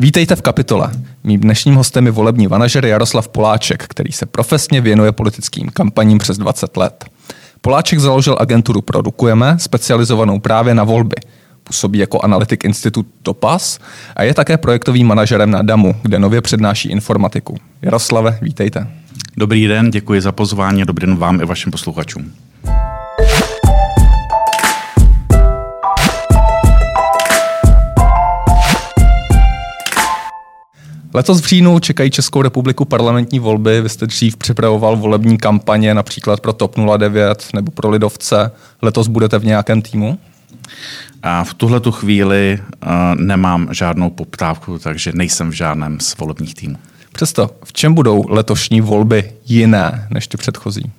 Vítejte v kapitole. Mým dnešním hostem je volební manažer Jaroslav Poláček, který se profesně věnuje politickým kampaním přes 20 let. Poláček založil agenturu Produkujeme, specializovanou právě na volby. Působí jako analytik institut Topas a je také projektovým manažerem na DAMu, kde nově přednáší informatiku. Jaroslave, vítejte. Dobrý den, děkuji za pozvání a dobrý den vám i vašim posluchačům. Letos v říjnu čekají Českou republiku parlamentní volby. Vy jste dřív připravoval volební kampaně například pro TOP 09 nebo pro Lidovce. Letos budete v nějakém týmu? A v tuhle tu chvíli uh, nemám žádnou poptávku, takže nejsem v žádném z volebních týmů. Přesto, v čem budou letošní volby jiné než ty předchozí?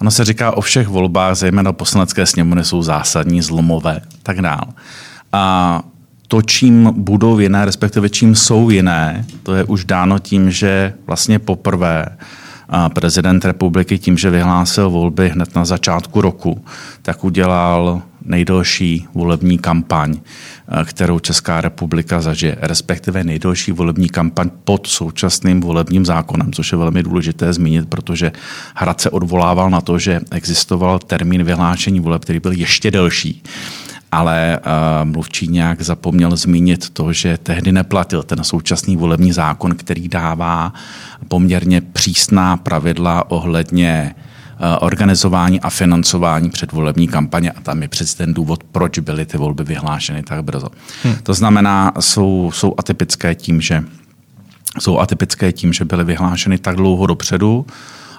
Ono se říká o všech volbách, zejména poslanecké sněmovny jsou zásadní, zlomové, tak dál. A to, čím budou jiné, respektive čím jsou jiné, to je už dáno tím, že vlastně poprvé prezident republiky tím, že vyhlásil volby hned na začátku roku, tak udělal nejdelší volební kampaň, kterou Česká republika zažije, respektive nejdelší volební kampaň pod současným volebním zákonem, což je velmi důležité zmínit, protože Hrad se odvolával na to, že existoval termín vyhlášení voleb, který byl ještě delší ale uh, mluvčí nějak zapomněl zmínit to, že tehdy neplatil ten současný volební zákon, který dává poměrně přísná pravidla ohledně uh, organizování a financování předvolební kampaně a tam je přeci ten důvod, proč byly ty volby vyhlášeny tak brzo. Hmm. To znamená, jsou, jsou atypické tím, že jsou atypické tím, že byly vyhlášeny tak dlouho dopředu,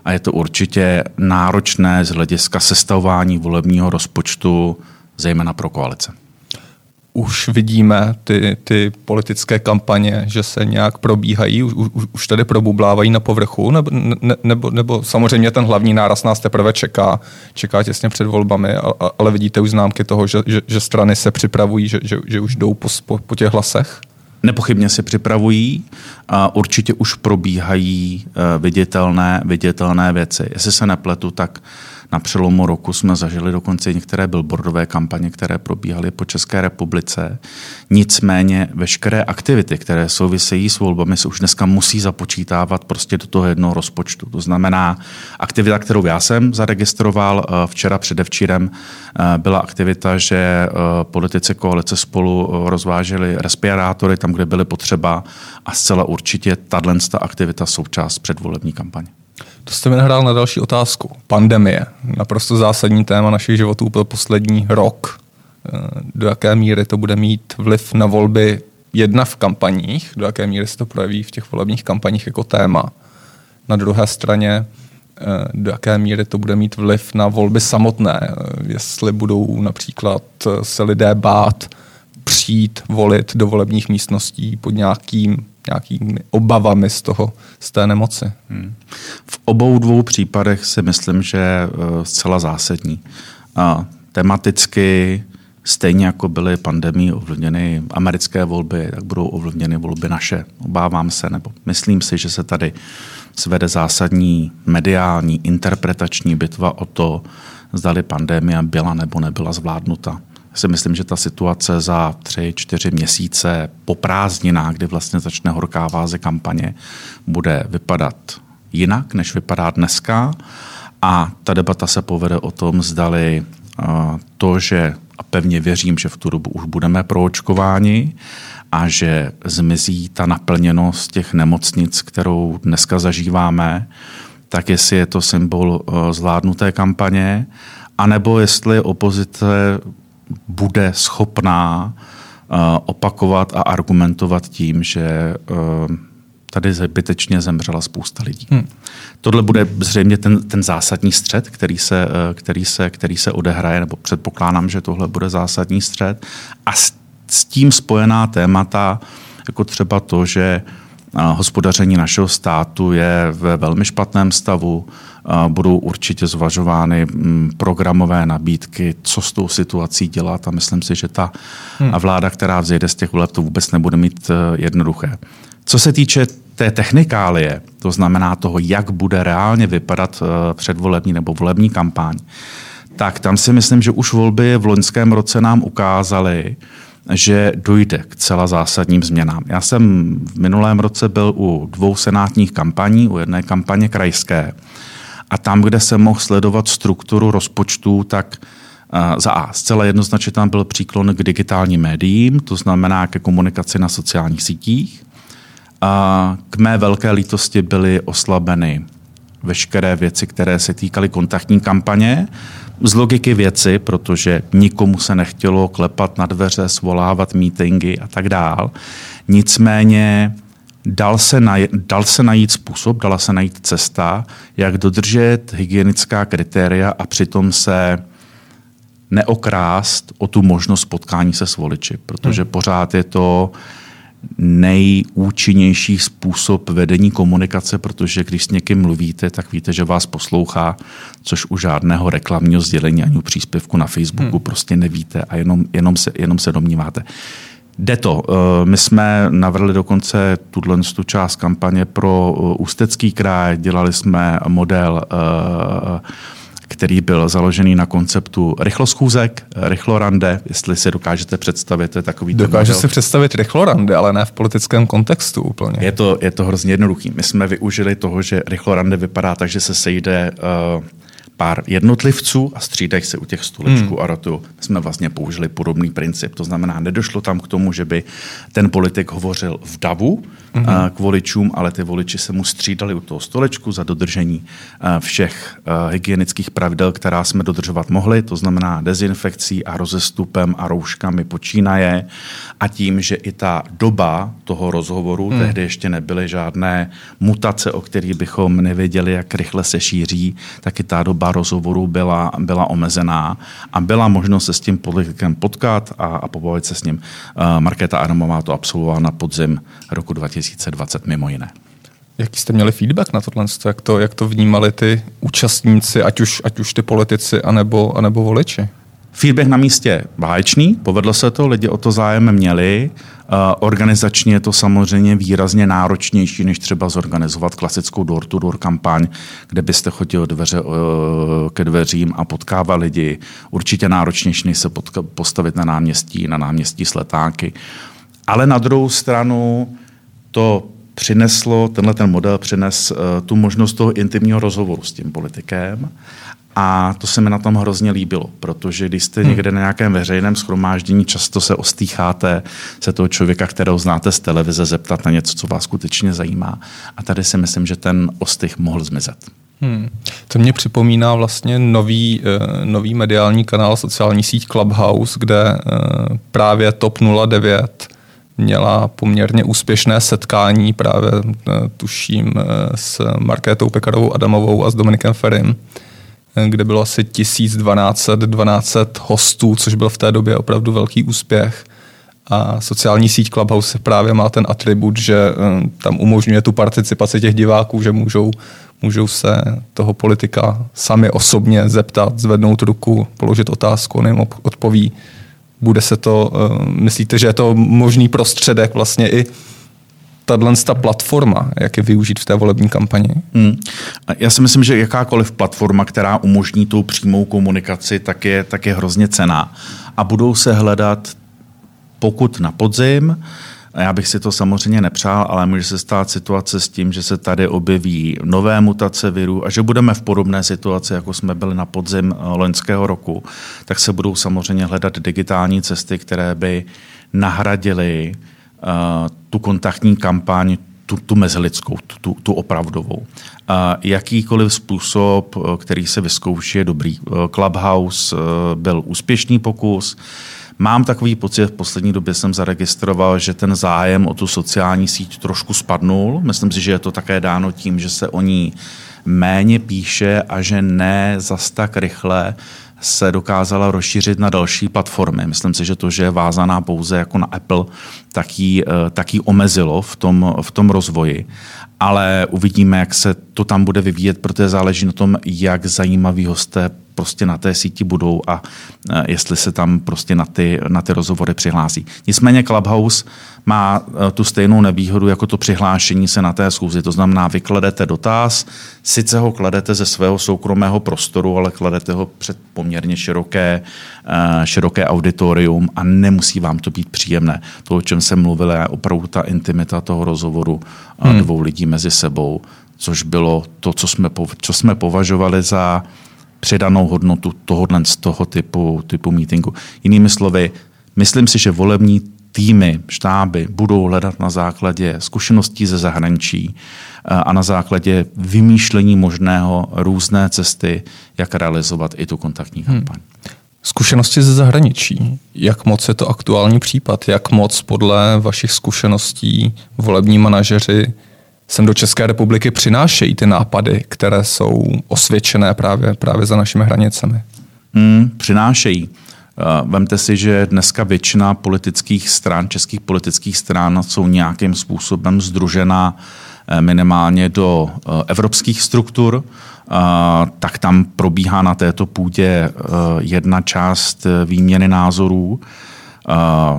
a je to určitě náročné z hlediska sestavování volebního rozpočtu zejména pro koalice. Už vidíme ty, ty politické kampaně, že se nějak probíhají, už, už tady probublávají na povrchu, nebo, ne, nebo, nebo samozřejmě ten hlavní náraz nás teprve čeká, čeká těsně před volbami, ale vidíte už známky toho, že, že, že strany se připravují, že, že, že už jdou po, po, po těch hlasech? Nepochybně se připravují a určitě už probíhají eh, viditelné, viditelné věci. Jestli se nepletu, tak na přelomu roku jsme zažili dokonce některé billboardové kampaně, které probíhaly po České republice. Nicméně veškeré aktivity, které souvisejí s volbami, se už dneska musí započítávat prostě do toho jednoho rozpočtu. To znamená, aktivita, kterou já jsem zaregistroval eh, včera předevčírem, eh, byla aktivita, že eh, politici koalice spolu rozváželi respirátory tam, kde byly potřeba a zcela určitě tato aktivita součást předvolební kampaně. To jste mi nahrál na další otázku. Pandemie. Naprosto zásadní téma našich životů byl poslední rok. Eh, do jaké míry to bude mít vliv na volby jedna v kampaních, do jaké míry se to projeví v těch volebních kampaních jako téma. Na druhé straně, eh, do jaké míry to bude mít vliv na volby samotné, eh, jestli budou například se lidé bát přijít volit do volebních místností pod nějakým nějakými obavami z toho, z té nemoci. Hmm. V obou dvou případech si myslím, že je eh, zcela zásadní. A tematicky stejně jako byly pandemii ovlivněny americké volby, tak budou ovlivněny volby naše. Obávám se, nebo myslím si, že se tady svede zásadní mediální, interpretační bitva o to, zdali pandemie byla nebo nebyla zvládnuta si myslím, že ta situace za tři, čtyři měsíce po prázdninách, kdy vlastně začne horká váze kampaně, bude vypadat jinak, než vypadá dneska. A ta debata se povede o tom, zdali to, že a pevně věřím, že v tu dobu už budeme proočkováni a že zmizí ta naplněnost těch nemocnic, kterou dneska zažíváme, tak jestli je to symbol zvládnuté kampaně, anebo jestli opozice bude schopná uh, opakovat a argumentovat tím, že uh, tady zbytečně zemřela spousta lidí. Hmm. Tohle bude zřejmě ten, ten zásadní střed, který se, uh, který, se, který se odehraje, nebo předpokládám, že tohle bude zásadní střed. A s, s tím spojená témata, jako třeba to, že hospodaření našeho státu je ve velmi špatném stavu, budou určitě zvažovány mm, programové nabídky, co s tou situací dělat a myslím si, že ta hmm. vláda, která vzejde z těch voleb, to vůbec nebude mít e, jednoduché. Co se týče té technikálie, to znamená toho, jak bude reálně vypadat e, předvolební nebo volební kampaň, tak tam si myslím, že už volby v loňském roce nám ukázaly, že dojde k celá zásadním změnám. Já jsem v minulém roce byl u dvou senátních kampaní, u jedné kampaně krajské a tam, kde jsem mohl sledovat strukturu rozpočtu, tak za A. Zcela jednoznačně tam byl příklon k digitálním médiím, to znamená ke komunikaci na sociálních sítích. A k mé velké lítosti byly oslabeny veškeré věci, které se týkaly kontaktní kampaně. Z logiky věci, protože nikomu se nechtělo klepat na dveře, svolávat meetingy a tak dál. Nicméně dal se, najít, dal se najít způsob, dala se najít cesta, jak dodržet hygienická kritéria a přitom se neokrást o tu možnost potkání se s voliči, protože hmm. pořád je to nejúčinnější způsob vedení komunikace, protože když s někým mluvíte, tak víte, že vás poslouchá, což u žádného reklamního sdělení ani u příspěvku na Facebooku hmm. prostě nevíte a jenom, jenom, se, jenom se domníváte. Jde to. Eh, my jsme navrhli dokonce tuhle tu část kampaně pro eh, Ústecký kraj, dělali jsme model uh, který byl založený na konceptu rychloschůzek, rychlorande, jestli si dokážete představit, to je takový Dokáže si představit rychlorande, ale ne v politickém kontextu úplně. Je to, je to hrozně jednoduchý. My jsme využili toho, že rychlorande vypadá tak, že se sejde uh, pár jednotlivců a střídají se u těch stolečků hmm. a rotují. My jsme vlastně použili podobný princip. To znamená, nedošlo tam k tomu, že by ten politik hovořil v davu hmm. k voličům, ale ty voliči se mu střídali u toho stolečku za dodržení všech hygienických pravidel, která jsme dodržovat mohli. To znamená dezinfekcí a rozestupem a rouškami počínaje a tím, že i ta doba toho rozhovoru, hmm. tehdy ještě nebyly žádné mutace, o kterých bychom nevěděli, jak rychle se šíří, tak i ta doba rozhovoru byla, byla omezená a byla možnost se s tím politikem potkat a, a pobavit se s ním. Markéta Adamová to absolvovala na podzim roku 2020 mimo jiné. Jaký jste měli feedback na tohle? Jak to, jak to vnímali ty účastníci, ať už, ať už ty politici, anebo, anebo voliči? Feedback na místě báječný, povedlo se to, lidi o to zájem měli. Organizačně je to samozřejmě výrazně náročnější, než třeba zorganizovat klasickou door-to-door kampaň, kde byste chodili dveře ke dveřím a potkával lidi. Určitě náročnější, než se postavit na náměstí, na náměstí Sletáky. Ale na druhou stranu to přineslo, tenhle ten model přines uh, tu možnost toho intimního rozhovoru s tím politikem a to se mi na tom hrozně líbilo, protože když jste hmm. někde na nějakém veřejném schromáždění, často se ostýcháte se toho člověka, kterého znáte z televize, zeptat na něco, co vás skutečně zajímá. A tady si myslím, že ten ostych mohl zmizet. Hmm. To mě připomíná vlastně nový, uh, nový mediální kanál, sociální síť Clubhouse, kde uh, právě TOP 09 měla poměrně úspěšné setkání právě, uh, tuším, s Markétou Pekarovou Adamovou a s Dominikem Ferim kde bylo asi 1200 1200 hostů, což byl v té době opravdu velký úspěch. A sociální síť Clubhouse právě má ten atribut, že eh, tam umožňuje tu participaci těch diváků, že můžou, můžou se toho politika sami osobně zeptat, zvednout ruku, položit otázku, on jim odpoví. Bude se to, eh, myslíte, že je to možný prostředek vlastně i tahle platforma, jak je využít v té volební kampani? Hmm. Já si myslím, že jakákoliv platforma, která umožní tu přímou komunikaci, tak je, tak je hrozně cená. A budou se hledat, pokud na podzim, já bych si to samozřejmě nepřál, ale může se stát situace s tím, že se tady objeví nové mutace viru a že budeme v podobné situaci, jako jsme byli na podzim eh, loňského roku, tak se budou samozřejmě hledat digitální cesty, které by nahradily Eh, tu kontaktní kampaň, tu, tu mezilidskou, tu, tu, opravdovou. A jakýkoliv způsob, eh, který se vyzkouší, je dobrý. Clubhouse byl úspěšný pokus. Mám takový pocit, v poslední době jsem zaregistroval, že ten zájem o tu sociální síť trošku spadnul. Myslím si, že je to také dáno tím, že se o ní méně píše a že ne zas tak rychle se dokázala rozšířit na další platformy. Myslím si, že to, že je vázaná pouze jako na Apple, tak ji, eh, tak ji omezilo v tom, v tom rozvoji. Ale uvidíme, jak se to tam bude vyvíjet, protože záleží na tom, jak zajímavý hosté prostě na té síti budou a e, jestli se tam prostě na ty, na ty rozhovory přihlásí. Nicméně Clubhouse má e, tu stejnou nevýhodu jako to přihlášení se na té schůzi. To znamená, vy kladete dotaz, sice ho kladete ze svého soukromého prostoru, ale kladete ho před poměrně široké, e, široké auditorium a nemusí vám to být příjemné. To, o čem jsem mluvil, je opravdu ta intimita toho rozhovoru hmm. dvou lidí mezi sebou, což bylo to, co jsme, co jsme považovali za přidanou hodnotu tohohle z toho typu, typu meetingu. Jinými slovy, myslím si, že volební týmy, štáby budou hledat na základě zkušeností ze zahraničí eh, a na základě vymýšlení možného různé cesty, jak realizovat i tu kontaktní hmm. kampaň. Hmm. Zkušenosti ze zahraničí. Jak moc je to aktuální případ? Jak moc podle vašich zkušeností volební manažeři sem do České republiky přinášejí ty nápady, které jsou osvědčené právě, právě za našimi hranicemi? Hmm, přinášejí. Eh, vemte si, že dneska většina politických stran, českých politických stran, jsou nějakým způsobem združena eh, minimálně do eh, evropských struktur, tak tam probíhá na této půdě jedna část výměny názorů.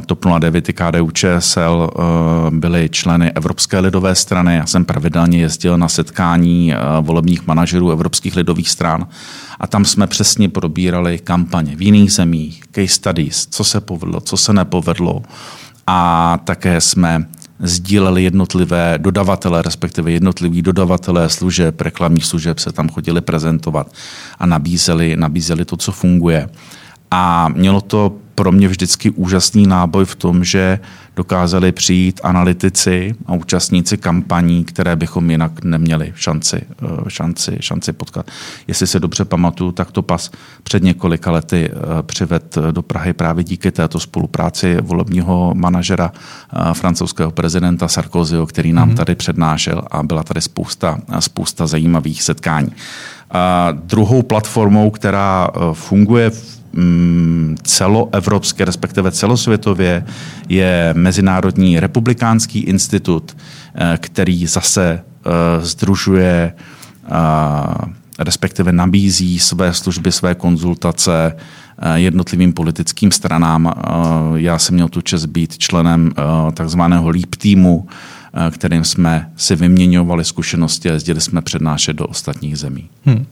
TOP 09 i KDU ČSL byli členy Evropské lidové strany. Já jsem pravidelně jezdil na setkání volebních manažerů evropských lidových stran a tam jsme přesně probírali kampaně v jiných zemích, case studies, co se povedlo, co se nepovedlo a také jsme sdíleli jednotlivé dodavatele, respektive jednotliví dodavatelé služeb, reklamních služeb se tam chodili prezentovat a nabízeli, nabízeli to, co funguje. A mělo to pro mě vždycky úžasný náboj v tom, že dokázali přijít analytici a účastníci kampaní, které bychom jinak neměli šanci, eh, šanci, šanci potkat. Jestli se dobře pamatuju, tak to pas před několika lety eh, přived do Prahy právě díky této spolupráci volebního manažera eh, francouzského prezidenta Sarkozyho, který nám mm-hmm. tady přednášel a byla tady spousta, spousta zajímavých setkání. A druhou platformou, která funguje v Mm, celoevropské, respektive celosvětově, je Mezinárodní republikánský institut, eh, který zase eh, združuje respektive nabízí své služby, své konzultace eh, jednotlivým politickým stranám. Já jsem měl tu čest být členem takzvaného LEAP týmu, kterým jsme si vyměňovali zkušenosti a jezdili jsme přednášet do ostatních zemí. Hmm.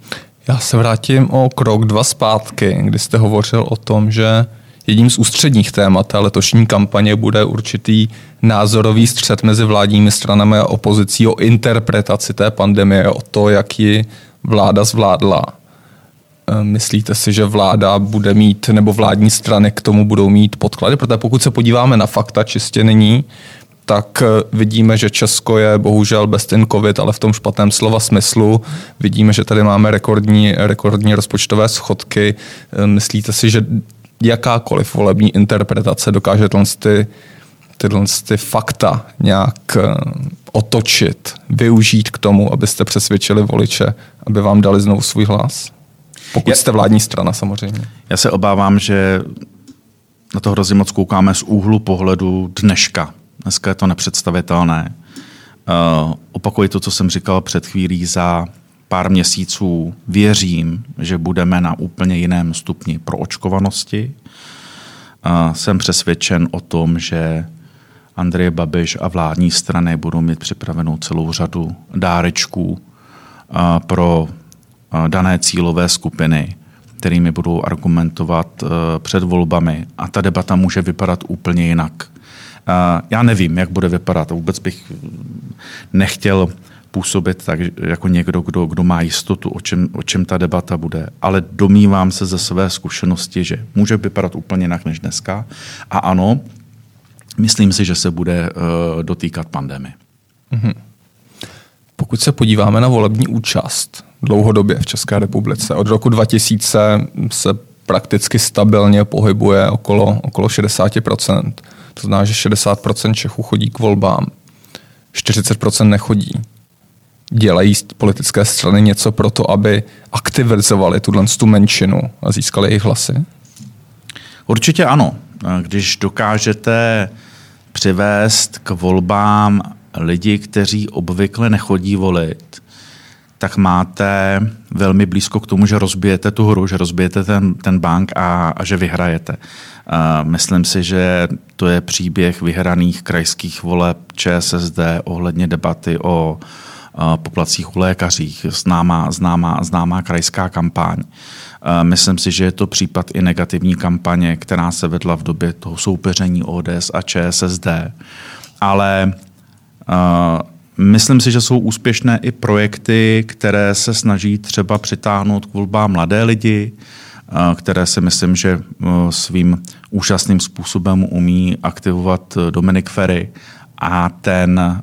Já se vrátím o krok dva zpátky, kdy jste hovořil o tom, že jedním z ústředních témat té letošní kampaně bude určitý názorový střed mezi vládními stranami a opozicí o interpretaci té pandemie, o to, jak ji vláda zvládla. E, myslíte si, že vláda bude mít, nebo vládní strany k tomu budou mít podklady? Protože pokud se podíváme na fakta čistě nyní, tak eh, vidíme, že Česko je bohužel bez ten covid, ale v tom špatném slova smyslu. Vidíme, že tady máme rekordní, rekordní rozpočtové schodky. Eh, myslíte si, že jakákoliv volební interpretace dokáže ty, tyhle ty fakta nějak eh, otočit, využít k tomu, abyste přesvědčili voliče, aby vám dali znovu svůj hlas? Pokud jste vládní strana samozřejmě. Já se obávám, že na to hrozně moc koukáme z úhlu pohledu dneška. Dneska je to nepředstavitelné. Uh, opakuji to, co jsem říkal před chvílí, za pár měsíců věřím, že budeme na úplně jiném stupni proočkovanosti. Uh, jsem přesvědčen o tom, že Andrej Babiš a vládní strany budou mít připravenou celou řadu dárečků uh, pro dané cílové skupiny, kterými budou argumentovat před volbami. A ta debata může vypadat úplně jinak. Já nevím, jak bude vypadat. Vůbec bych nechtěl působit tak jako někdo, kdo, kdo má jistotu, o čem, o čem ta debata bude. Ale domývám se ze své zkušenosti, že může vypadat úplně jinak než dneska. A ano, myslím si, že se bude uh, dotýkat pandemie. Mm-hmm. Pokud se podíváme na volební účast dlouhodobě v České republice, od roku 2000 se prakticky stabilně pohybuje okolo, okolo 60 to znamená, že 60% Čechů chodí k volbám, 40% nechodí. Dělají politické strany něco pro to, aby aktivizovali tuhle tu menšinu a získali jejich hlasy? Určitě ano. Když dokážete přivést k volbám lidi, kteří obvykle nechodí volit, tak máte velmi blízko k tomu, že rozbijete tu hru, že rozbijete ten, ten bank a, a že vyhrajete. Uh, myslím si, že to je příběh vyhraných krajských voleb ČSSD ohledně debaty o poplacích u lékařích, známá, známá, známá krajská kampaň. Myslím si, že je to případ i negativní kampaně, která se vedla v době toho soupeření ODS a ČSSD. Ale Myslím si, že jsou úspěšné i projekty, které se snaží třeba přitáhnout k volbám mladé lidi, které si myslím, že svým úžasným způsobem umí aktivovat Dominik Ferry. A ten,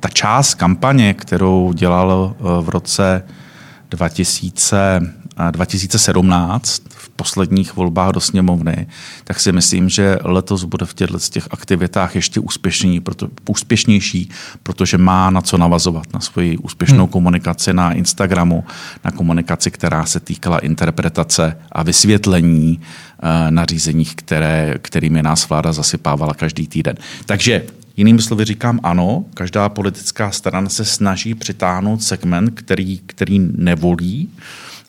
ta část kampaně, kterou dělal v roce 2000, 2017 v posledních volbách do sněmovny, tak si myslím, že letos bude v těchto těch aktivitách ještě úspěšný, proto, úspěšnější, protože má na co navazovat, na svoji úspěšnou hmm. komunikaci na Instagramu, na komunikaci, která se týkala interpretace a vysvětlení uh, nařízení, které, kterými nás vláda zasypávala každý týden. Takže Jinými slovy říkám ano, každá politická strana se snaží přitáhnout segment, který, který nevolí,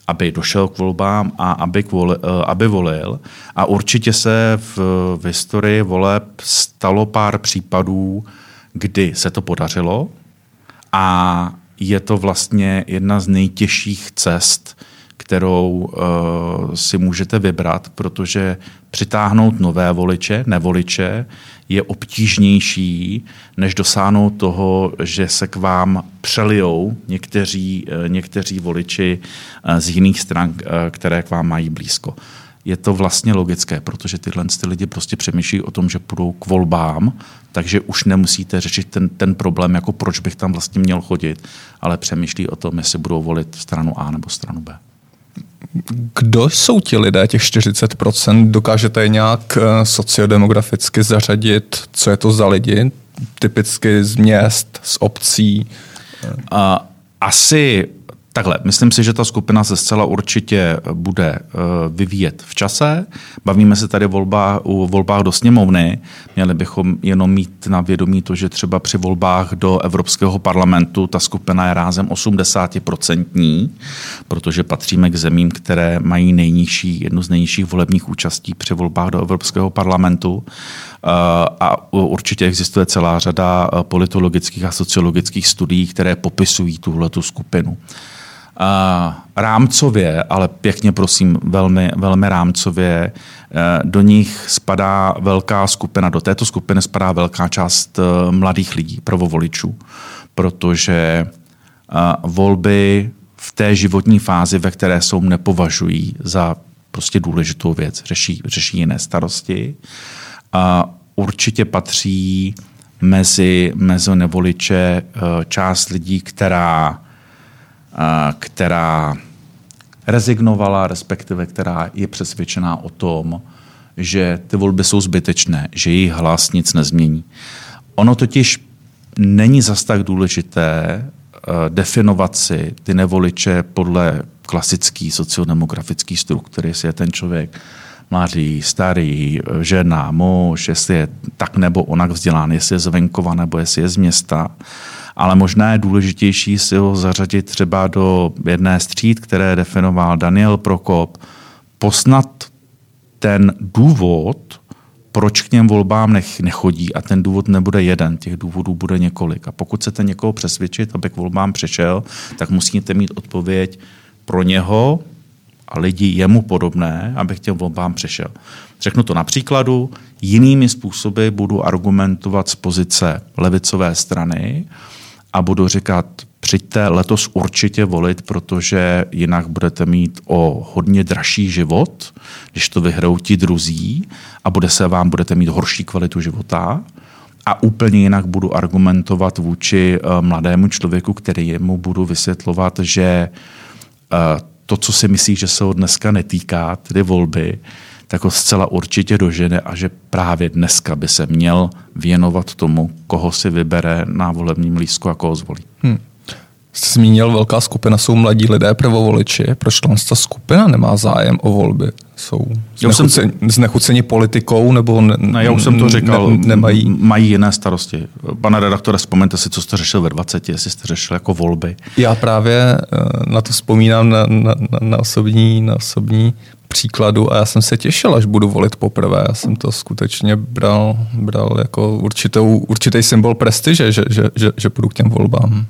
aby došel k volbám a aby, kvoli, eh, aby volil. A určitě se v, v historii voleb stalo pár případů, kdy se to podařilo a je to vlastně jedna z nejtěžších cest, kterou uh, si můžete vybrat, protože přitáhnout nové voliče, nevoliče, je obtížnější, než dosáhnout toho, že se k vám přelijou někteří, uh, někteří voliči uh, z jiných stran, které k vám mají blízko. Je to vlastně logické, protože tyhle ty lidi prostě přemýšlí o tom, že půjdou k volbám, takže už nemusíte řešit ten, ten problém, jako proč bych tam vlastně měl chodit, ale přemýšlí o tom, jestli budou volit stranu A nebo stranu B. Kdo jsou ti lidé, těch 40%? Dokážete je nějak eh, sociodemograficky zařadit? Co je to za lidi? Typicky z měst, z obcí? A asi Takhle, myslím si, že ta skupina se zcela určitě bude eh, vyvíjet v čase. Bavíme se tady volba, u volbách do sněmovny. Měli bychom jenom mít na vědomí to, že třeba při volbách do Evropského parlamentu ta skupina je rázem 80%, protože patříme k zemím, které mají nejnižší, jednu z nejnižších volebních účastí při volbách do Evropského parlamentu. Eh, a určitě existuje celá řada eh, politologických a sociologických studií, které popisují tuhle skupinu rámcově, ale pěkně prosím, velmi, velmi rámcově, eh, do nich spadá velká skupina, do této skupiny spadá velká část eh, mladých lidí, prvovoličů, protože eh, volby v té životní fázi, ve které jsou, nepovažují za prostě důležitou věc, řeší, řeší jiné starosti. A určitě patří mezi, mezi nevoliče část lidí, která která rezignovala, respektive která je přesvědčená o tom, že ty volby jsou zbytečné, že jejich hlas nic nezmění. Ono totiž není zas tak důležité eh, definovat si ty nevoliče podle klasický sociodemografický struktury, jestli je ten člověk mladý, starý, žena, muž, jestli je tak nebo onak vzdělán, jestli je z venkova nebo jestli je z města ale možná je důležitější si ho zařadit třeba do jedné stříd, které definoval Daniel Prokop, posnat ten důvod, proč k něm volbám nech, nechodí a ten důvod nebude jeden, těch důvodů bude několik. A pokud chcete někoho přesvědčit, aby k volbám přišel, tak musíte mít odpověď pro něho a lidi jemu podobné, aby k těm volbám přišel. Řeknu to na příkladu, jinými způsoby budu argumentovat z pozice levicové strany, a budu říkat, přijďte letos určitě volit, protože jinak budete mít o hodně dražší život, když to vyhrou ti druzí a bude se vám, budete mít horší kvalitu života. A úplně jinak budu argumentovat vůči uh, mladému člověku, který mu budu vysvětlovat, že uh, to, co si myslí, že se ho dneska netýká, tedy volby, tak ho zcela určitě dožene a že právě dneska by se měl věnovat tomu, koho si vybere na volebním lístku a koho zvolí. Hmm. Jste zmínil, velká skupina jsou mladí lidé, prvovoliči. Proč ta skupina nemá zájem o volby? jsou znechuceni, znechuceni politikou nebo ne, ne, já už jsem to říkal, ne, nemají... mají jiné starosti. Pane redaktore, vzpomeňte si, co jste řešil ve 20, jestli jste řešil jako volby. Já právě eh, na to vzpomínám na, na, na, osobní, na osobní příkladu a já jsem se těšil, až budu volit poprvé. Já jsem to skutečně bral, bral jako určitou, určitý symbol prestiže, že, že, že, že půjdu k těm volbám.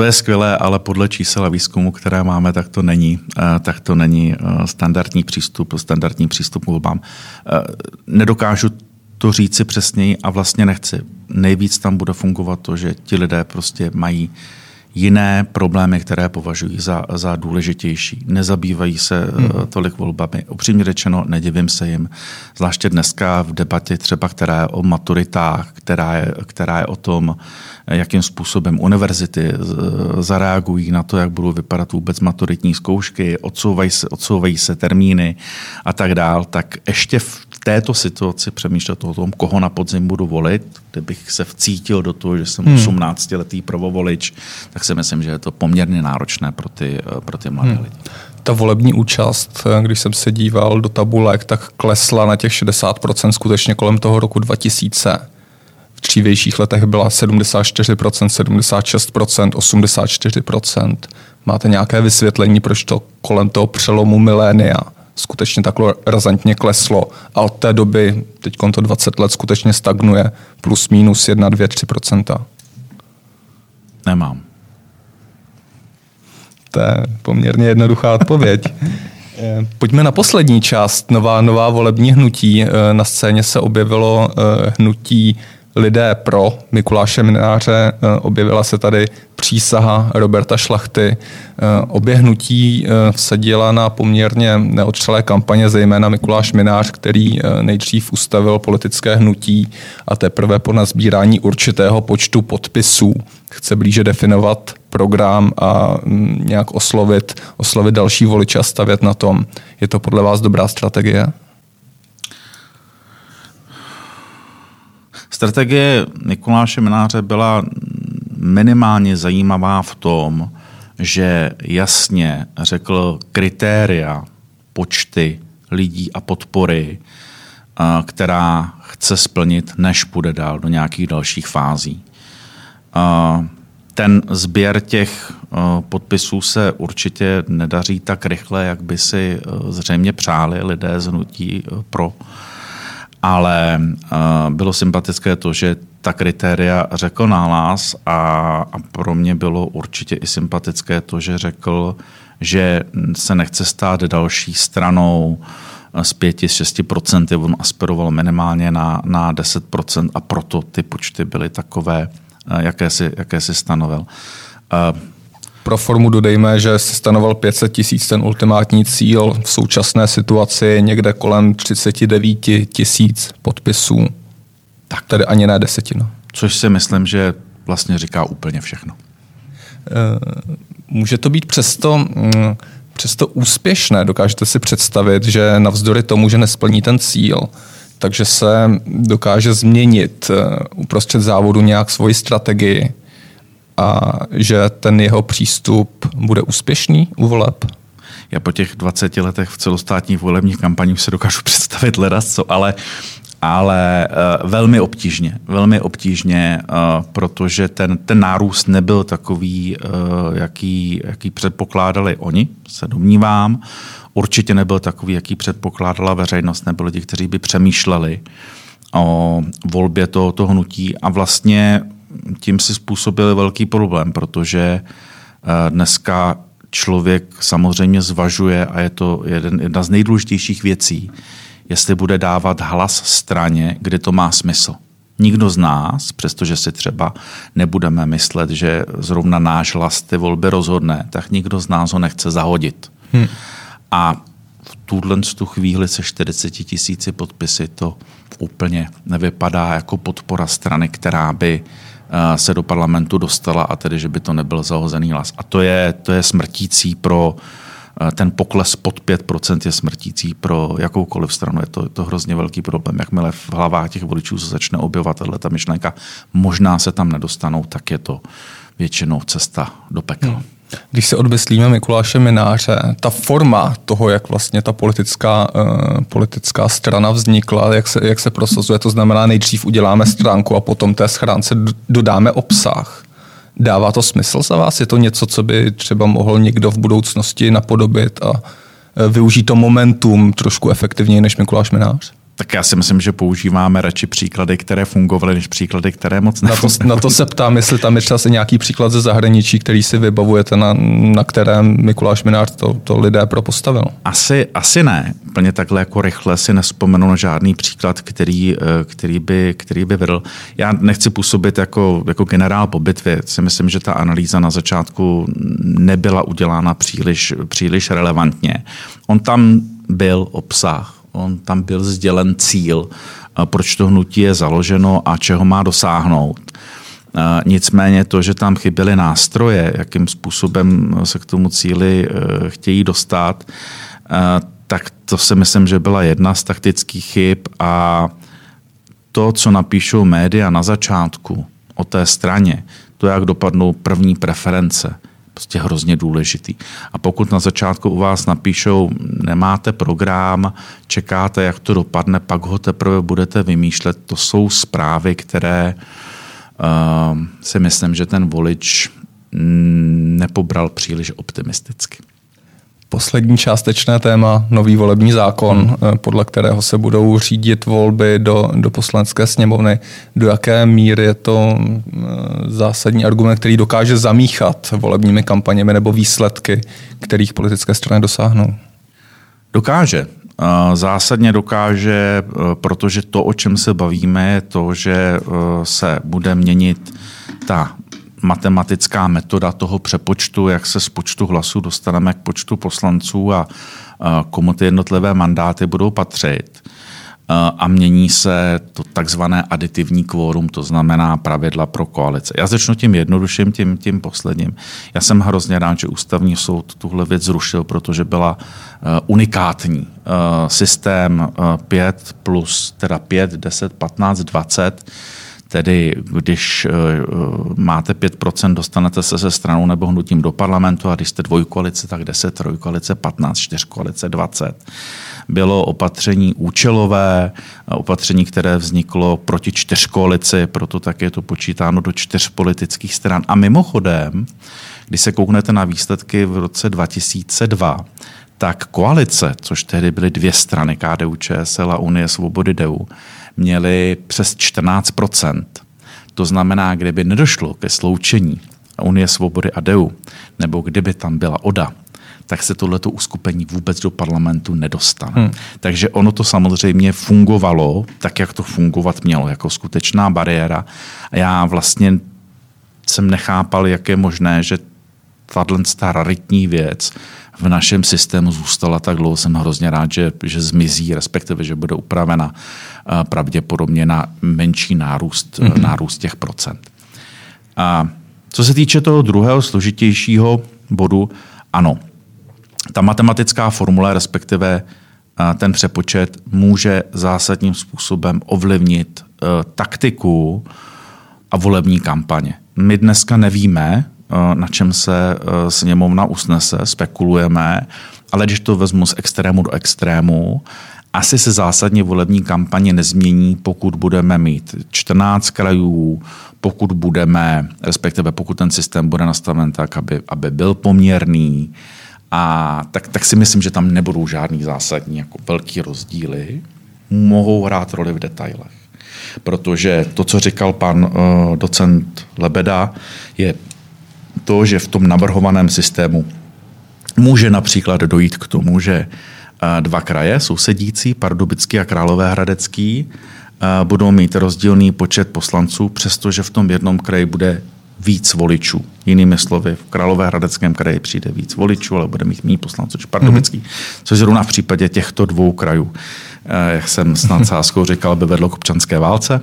To je skvělé, ale podle čísel a výzkumu, které máme, tak to není, eh, tak to není eh, standardní přístup, standardní přístup volbám. Eh, nedokážu to říci přesněji a vlastně nechci. Nejvíc tam bude fungovat to, že ti lidé prostě mají jiné problémy, které považují za, za důležitější. Nezabývají se hmm. tolik volbami. Upřímně řečeno, nedivím se jim. Zvláště dneska v debatě třeba, která je o maturitách, která je, která je o tom, jakým způsobem univerzity zareagují na to, jak budou vypadat vůbec maturitní zkoušky, odsouvají se, odsouvají se termíny a tak dál, tak ještě v této situaci přemýšlet o tom, koho na podzim budu volit, kdybych se vcítil do toho, že jsem hmm. 18-letý prvovolič, tak si myslím, že je to poměrně náročné pro ty, pro ty mladé hmm. lidi ta volební účast, když jsem se díval do tabulek, tak klesla na těch 60% skutečně kolem toho roku 2000 v dřívějších letech byla 74%, 76%, 84%. Máte nějaké vysvětlení, proč to kolem toho přelomu milénia skutečně takhle razantně kleslo a od té doby, teď to 20 let, skutečně stagnuje plus minus 1, 2, 3% Nemám. To je poměrně jednoduchá odpověď. Eh, pojďme na poslední část, nová, nová volební hnutí. Eh, na scéně se objevilo eh, hnutí lidé pro Mikuláše Mináře. Eh, objevila se tady přísaha Roberta Šlachty. Eh, obě hnutí eh, vsadila na poměrně neotřelé kampaně, zejména Mikuláš Minář, který nejdřív ustavil politické hnutí a teprve po nazbírání určitého počtu podpisů chce blíže definovat program a mm, nějak oslovit, oslovit další voliče a stavět na tom. Je to podle vás dobrá strategie? Strategie Nikoláše Mináře byla minimálně zajímavá v tom, že jasně řekl kritéria, počty lidí a podpory, která chce splnit, než půjde dál do nějakých dalších fází. Ten sběr těch podpisů se určitě nedaří tak rychle, jak by si zřejmě přáli lidé z hnutí pro ale uh, bylo sympatické to, že ta kritéria řekl nahlas a, a pro mě bylo určitě i sympatické to, že řekl, že se nechce stát další stranou z 5-6%, on aspiroval minimálně na, na 10% a proto ty počty byly takové, jaké si, jaké si stanovil. Pro formu dodejme, že si stanoval 500 tisíc ten ultimátní cíl. V současné situaci někde kolem 39 tisíc podpisů. Tak. Tedy ani ne desetina. Což si myslím, že vlastně říká úplně všechno. Eh, může to být přesto, mm, přesto úspěšné. Dokážete si představit, že navzdory tomu, že nesplní ten cíl, takže se dokáže změnit eh, uprostřed závodu nějak svoji strategii a že ten jeho přístup bude úspěšný u voleb? Já po těch 20 letech v celostátních volebních kampaních se dokážu představit ledas co, ale ale uh, velmi obtížně, velmi obtížně, uh, protože ten, ten nárůst nebyl takový, uh, jaký, jaký předpokládali oni, se domnívám. Určitě nebyl takový, jaký předpokládala veřejnost, nebo lidi, kteří by přemýšleli o volbě tohoto hnutí a vlastně tím si způsobili velký problém, protože eh, dneska člověk samozřejmě zvažuje, a je to jeden, jedna z nejdůležitějších věcí, jestli bude dávat hlas straně, kde to má smysl. Nikdo z nás, přestože si třeba nebudeme myslet, že zrovna náš hlas ty volby rozhodne, tak nikdo z nás ho nechce zahodit. Hmm. A v tuhle tu chvíli se 40 tisíci podpisy to úplně nevypadá jako podpora strany, která by uh, se do parlamentu dostala a tedy, že by to nebyl zahozený hlas. A to je, to je smrtící pro ten pokles pod 5% je smrtící pro jakoukoliv stranu. Je to, to hrozně velký problém. Jakmile v hlavách těch voličů se začne objevovat ta myšlenka, možná se tam nedostanou, tak je to většinou cesta do pekla. Hmm. Když se odmyslíme Mikuláše Mináře, ta forma toho, jak vlastně ta politická, uh, politická strana vznikla, jak se, jak se prosazuje, to znamená nejdřív uděláme stránku a potom té schránce dodáme obsah. Dává to smysl za vás? Je to něco, co by třeba mohl někdo v budoucnosti napodobit a eh, využít to momentum trošku efektivněji než Mikuláš Minář? Tak já si myslím, že používáme radši příklady, které fungovaly, než příklady, které moc na to, na to se ptám, jestli tam je třeba nějaký příklad ze zahraničí, který si vybavujete, na, na kterém Mikuláš Minář to, to lidé propostavil. Asi, asi ne. Plně takhle jako rychle si nespomenu na žádný příklad, který, eh, který, by, který by vedl. Já nechci působit jako, jako generál po bitvě. Si myslím, že ta analýza na začátku nebyla udělána příliš, příliš relevantně. On tam byl obsah, on tam byl sdělen cíl, proč to hnutí je založeno a čeho má dosáhnout. Nicméně to, že tam chyběly nástroje, jakým způsobem se k tomu cíli chtějí dostat, tak to si myslím, že byla jedna z taktických chyb a to, co napíšou média na začátku o té straně, to, jak dopadnou první preference – prostě hrozně důležitý. A pokud na začátku u vás napíšou, nemáte program, čekáte, jak to dopadne, pak ho teprve budete vymýšlet, to jsou zprávy, které uh, si myslím, že ten volič mm, nepobral příliš optimisticky. Poslední částečné téma, nový volební zákon, hmm. Eh, podle kterého se budou řídit volby do, do poslanecké sněmovny. Do jaké míry je to eh, zásadní argument, který dokáže zamíchat volebními kampaněmi nebo výsledky, kterých politické strany dosáhnou? Dokáže. Eh, zásadně dokáže, protože to, o čem se bavíme, je to, že se bude měnit ta matematická metoda toho přepočtu, jak se z počtu hlasů dostaneme k počtu poslanců a komu ty jednotlivé mandáty budou patřit. A mění se to takzvané aditivní kvórum, to znamená pravidla pro koalice. Já začnu tím jednodušším, tím, tím posledním. Já jsem hrozně rád, že ústavní soud tuhle věc zrušil, protože byla unikátní. Systém 5 plus teda 5, 10, 15, 20 Tedy když eh, máte 5%, dostanete se se stranou nebo hnutím do parlamentu a když jste dvojkoalice, tak 10, trojkoalice, 15, čtyřkoalice, 20. Bylo opatření účelové, opatření, které vzniklo proti čtyřkoalici, proto tak je to počítáno do čtyř politických stran. A mimochodem, když se kouknete na výsledky v roce 2002, tak koalice, což tehdy byly dvě strany, KDU, ČSL a Unie svobody DEU, měli přes 14% To znamená, kdyby nedošlo ke sloučení Unie svobody a DEU, nebo kdyby tam byla ODA, tak se tohleto uskupení vůbec do parlamentu nedostane. Hmm. Takže ono to samozřejmě fungovalo tak, jak to fungovat mělo, jako skutečná bariéra. A já vlastně jsem nechápal, jak je možné, že tahle raritní věc v našem systému zůstala tak dlouho. Jsem hrozně rád, že, že zmizí, respektive, že bude upravena eh, pravděpodobně na menší nárůst, mm-hmm. nárůst těch procent. A co se týče toho druhého složitějšího bodu, ano, ta matematická formule, respektive eh, ten přepočet, může zásadním způsobem ovlivnit taktiku a volební kampaně. My dneska nevíme, na čem se eh, sněmovna usnese, spekulujeme, ale když to vezmu z extrému do extrému, asi se zásadně volební kampaně nezmění, pokud budeme mít 14 krajů, pokud budeme, respektive pokud ten systém bude nastaven tak, aby, aby byl poměrný, a tak, tak si myslím, že tam nebudou žádný zásadní jako velký rozdíly. Mohou hrát roli v detailech. Protože to, co říkal pan uh, docent Lebeda, je to, že v tom navrhovaném systému může například dojít k tomu, že eh, dva kraje sousedící, Pardubický a Královéhradecký, eh, budou mít rozdílný počet poslanců, přestože v tom jednom kraji bude víc voličů. Jinými slovy, v Královéhradeckém kraji přijde víc voličů, ale bude mít méně poslanců než Pardubický. Mm-hmm. Což zrovna v případě těchto dvou krajů, eh, jak jsem snad sáskou říkal, by vedlo k občanské válce.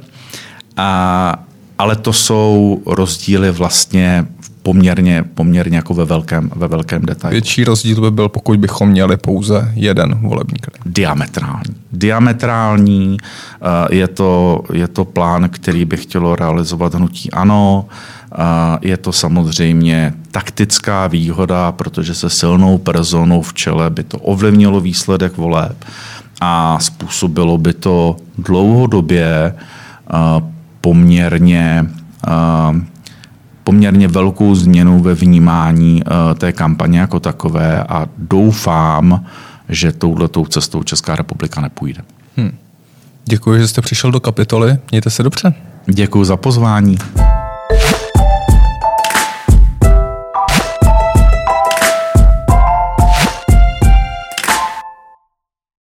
A, ale to jsou rozdíly vlastně poměrně, poměrně jako ve velkém, ve velkém detailu. Větší rozdíl by byl, pokud bychom měli pouze jeden volební kraj. Diametrální. Diametrální eh, je to, je to plán, který by chtělo realizovat hnutí ANO. Eh, je to samozřejmě taktická výhoda, protože se silnou personou v čele by to ovlivnilo výsledek voleb a způsobilo by to dlouhodobě poměrně poměrně velkou změnu ve vnímání té kampaně jako takové a doufám, že touhletou cestou Česká republika nepůjde. Hmm. Děkuji, že jste přišel do kapitoly. Mějte se dobře. Děkuji za pozvání.